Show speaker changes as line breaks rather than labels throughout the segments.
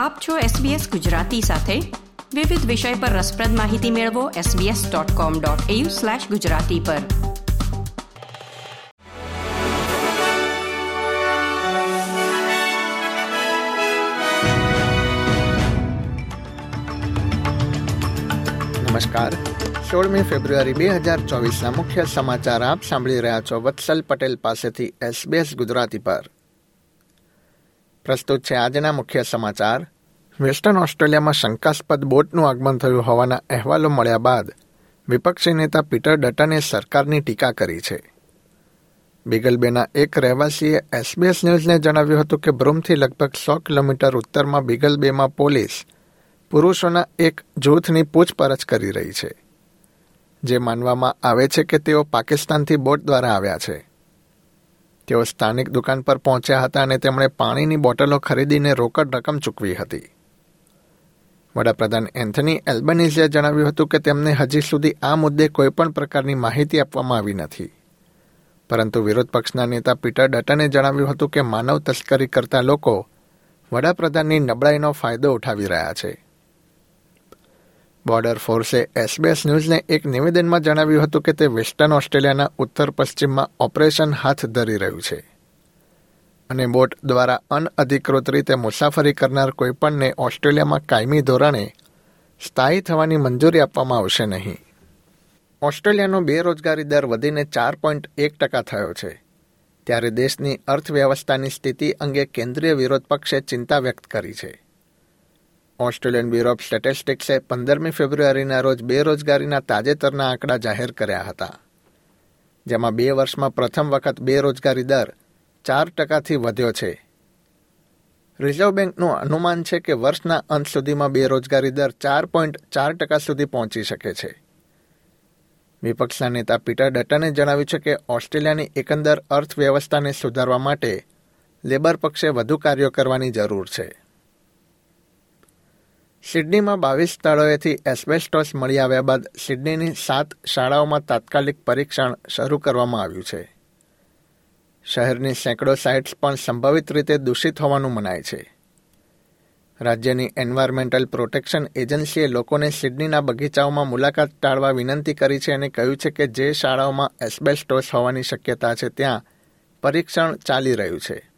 આપ છો SBS ગુજરાતી સાથે. વિવિધ વિષય પર રસપ્રદ માહિતી મેળવો sbs.com.au/gujarati પર.
નમસ્કાર. સોળમી ફેબ્રુઆરી બે હજાર ચોવીસના મુખ્ય સમાચાર આપ સાંભળી રહ્યા છો વત્સલ પટેલ પાસેથી એસબીએસ ગુજરાતી પર. પ્રસ્તુત છે આજના મુખ્ય સમાચાર. વેસ્ટર્ન ઓસ્ટ્રેલિયામાં શંકાસ્પદ બોટનું આગમન થયું હોવાના અહેવાલો મળ્યા બાદ વિપક્ષી નેતા પીટર ડટને સરકારની ટીકા કરી છે. બિગલબેના એક રહેવાસીએ એસબીએસ ન્યૂઝને જણાવ્યું હતું કે બ્રુમથી લગભગ સો કિલોમીટર ઉત્તરમાં બિગલબેમાં પોલીસ પુરુષોના એક જૂથની પૂછપરછ કરી રહી છે. જે માનવામાં આવે છે કે તેઓ પાકિસ્તાનથી બોટ દ્વારા આવ્યા છે. તેઓ સ્થાનિક દુકાન પર પહોંચ્યા હતા અને તેમણે પાણીની બોટલો ખરીદીને રોકડ રકમ ચૂકવી હતી. વડાપ્રધાન એન્થની એલ્બનીઝે જણાવ્યું હતું કે તેમને હજી સુધી આ મુદ્દે કોઈપણ પ્રકારની માહિતી આપવામાં આવી નથી. પરંતુ વિરોધ પક્ષના નેતા પીટર ડટને જણાવ્યું હતું કે માનવ તસ્કરી કરતા લોકો વડાપ્રધાનની નબળાઈનો ફાયદો ઉઠાવી રહ્યા છે. બોર્ડર ફોર્સે એસબીએસ ન્યૂઝને એક નિવેદનમાં જણાવ્યું હતું કે તે વેસ્ટર્ન ઓસ્ટ્રેલિયાના ઉત્તર પશ્ચિમમાં ઓપરેશન હાથ ધરી રહ્યું છે. અને બોટ દ્વારા અનઅધિકૃત રીતે મુસાફરી કરનાર કોઈપણને ઓસ્ટ્રેલિયામાં કાયમી ધોરણે સ્થાયી થવાની મંજૂરી આપવામાં આવશે નહીં. ઓસ્ટ્રેલિયાનો બેરોજગારી દર વધીને ચાર પોઈન્ટ એક ટકા થયો છે. ત્યારે દેશની અર્થવ્યવસ્થાની સ્થિતિ અંગે કેન્દ્રીય વિરોધ પક્ષે ચિંતા વ્યક્ત કરી છે. ઓસ્ટ્રેલિયન બ્યુરો ઓફ સ્ટેટિસ્ટિક્સે પંદરમી ફેબ્રુઆરીના રોજ બેરોજગારીના તાજેતરના આંકડા જાહેર કર્યા હતા, જેમાં બે વર્ષમાં પ્રથમ વખત બેરોજગારી દર ચાર ટકાથી વધ્યો છે. રિઝર્વ બેંકનું અનુમાન છે કે વર્ષના અંત સુધીમાં બેરોજગારી દર ચાર પોઈન્ટ ચાર ટકા સુધી પહોંચી શકે છે. વિપક્ષના નેતા પીટર ડટને જણાવ્યું છે કે ઓસ્ટ્રેલિયાની એકંદર અર્થવ્યવસ્થાને સુધારવા માટે લેબર પક્ષે વધુ કાર્યો કરવાની જરૂર છે. સિડનીમાં બાવીસ સ્થળોએથી એસ્બેસ્ટોસ મળી આવ્યા બાદ સિડનીની સાત શાળાઓમાં તાત્કાલિક પરીક્ષણ શરૂ કરવામાં આવ્યું છે. શહેરની સેંકડો સાઇટ્સ પણ સંભવિત રીતે દૂષિત હોવાનું મનાય છે. રાજ્યની એન્વાયરમેન્ટલ પ્રોટેક્શન એજન્સીએ લોકોને સિડનીના બગીચાઓમાં મુલાકાત ટાળવા વિનંતી કરી છે અને કહ્યું છે કે જે શાળાઓમાં એસ્બેસ્ટોસ હોવાની શક્યતા છે, ત્યાં પરીક્ષણ ચાલી રહ્યું છે.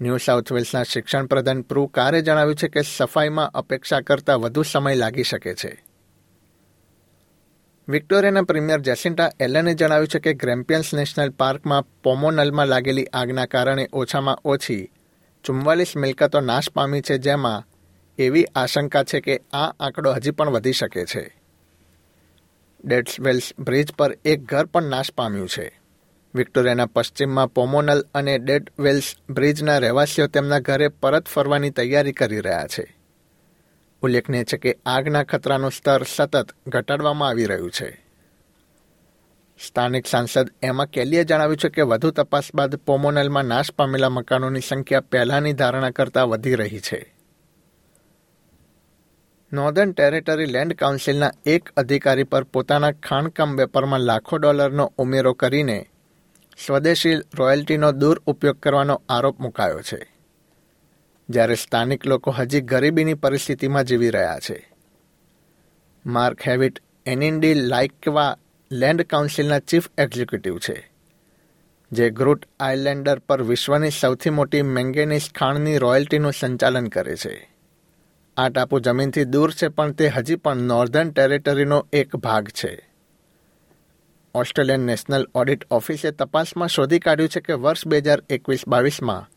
ન્યૂ સાઉથ વેલ્સના શિક્ષણ પ્રધાન પ્રુ કારે જણાવ્યું છે કે સફાઈમાં અપેક્ષા કરતાં વધુ સમય લાગી શકે છે. વિક્ટોરિયાના પ્રીમિયર જેસિન્ટા એલને જણાવ્યું છે કે ગ્રેમ્પિયન્સ નેશનલ પાર્કમાં પોમોનલમાં લાગેલી આગના કારણે ઓછામાં ઓછી ચુમ્માલીસ મિલકતો નાશ પામી છે, જેમાં એવી આશંકા છે કે આ આંકડો હજી પણ વધી શકે છે. ડેટ્સવેલ્સ બ્રિજ પર એક ઘર પણ નાશ પામ્યું છે. વિક્ટોરિયાના પશ્ચિમમાં પોમોનલ અને ડેડ વેલ્સ બ્રિજના રહેવાસીઓ તેમના ઘરે પરત ફરવાની તૈયારી કરી રહ્યા છે. ઉલ્લેખનીય છે કે આગના ખતરાનું સ્તર સતત ઘટાડવામાં આવી રહ્યું છે. સ્થાનિક સાંસદ એમા કેલીએ જણાવ્યું છે કે વધુ તપાસ બાદ પોમોનલમાં નાશ પામેલા મકાનોની સંખ્યા પહેલાની ધારણા કરતાં વધી રહી છે. નોર્ધન ટેરેટરી લેન્ડ કાઉન્સિલના એક અધિકારી પર પોતાના ખાણકામ વેપારમાં લાખો ડોલરનો ઉમેરો કરીને સ્વદેશી રોયલ્ટીનો દુરુપયોગ કરવાનો આરોપ મુકાયો છે. જ્યારે સ્થાનિક લોકો હજી ગરીબીની પરિસ્થિતિમાં જીવી રહ્યા છે. Mark Hewitt Anindilyakwa land કાઉન્સિલના ચીફ એક્ઝિક્યુટિવ છે, જે ગ્રુટ આઇલેન્ડર પર વિશ્વની સૌથી મોટી મેંગેનીઝ ખાણની રોયલ્ટીનું સંચાલન કરે છે. આ ટાપુ જમીનથી દૂર છે, પણ તે હજી પણ નોર્ધન ટેરેટરીનો એક ભાગ છે. ઓસ્ટ્રેલિયન નેશનલ ઓડિટ ઓફિસે તપાસમાં શોધી કાઢ્યું છે કે વર્ષ બે હજાર એકવીસ બાવીસમાં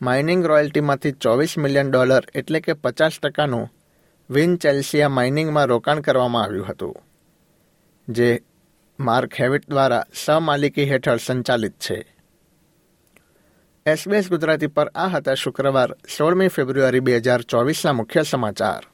માઇનિંગ રોયલ્ટીમાંથી ચોવીસ મિલિયન ડોલર એટલે કે પચાસ ટકાનું વિન ચેલ્સિયા માઇનિંગમાં રોકાણ કરવામાં આવ્યું હતું, જે માર્ક હેવિટ દ્વારા સહમાલિકી હેઠળ સંચાલિત છે. એસબીએસ ગુજરાતી પર આ હતા શુક્રવાર, સોળમી ફેબ્રુઆરી બે હજાર ચોવીસના મુખ્ય સમાચાર.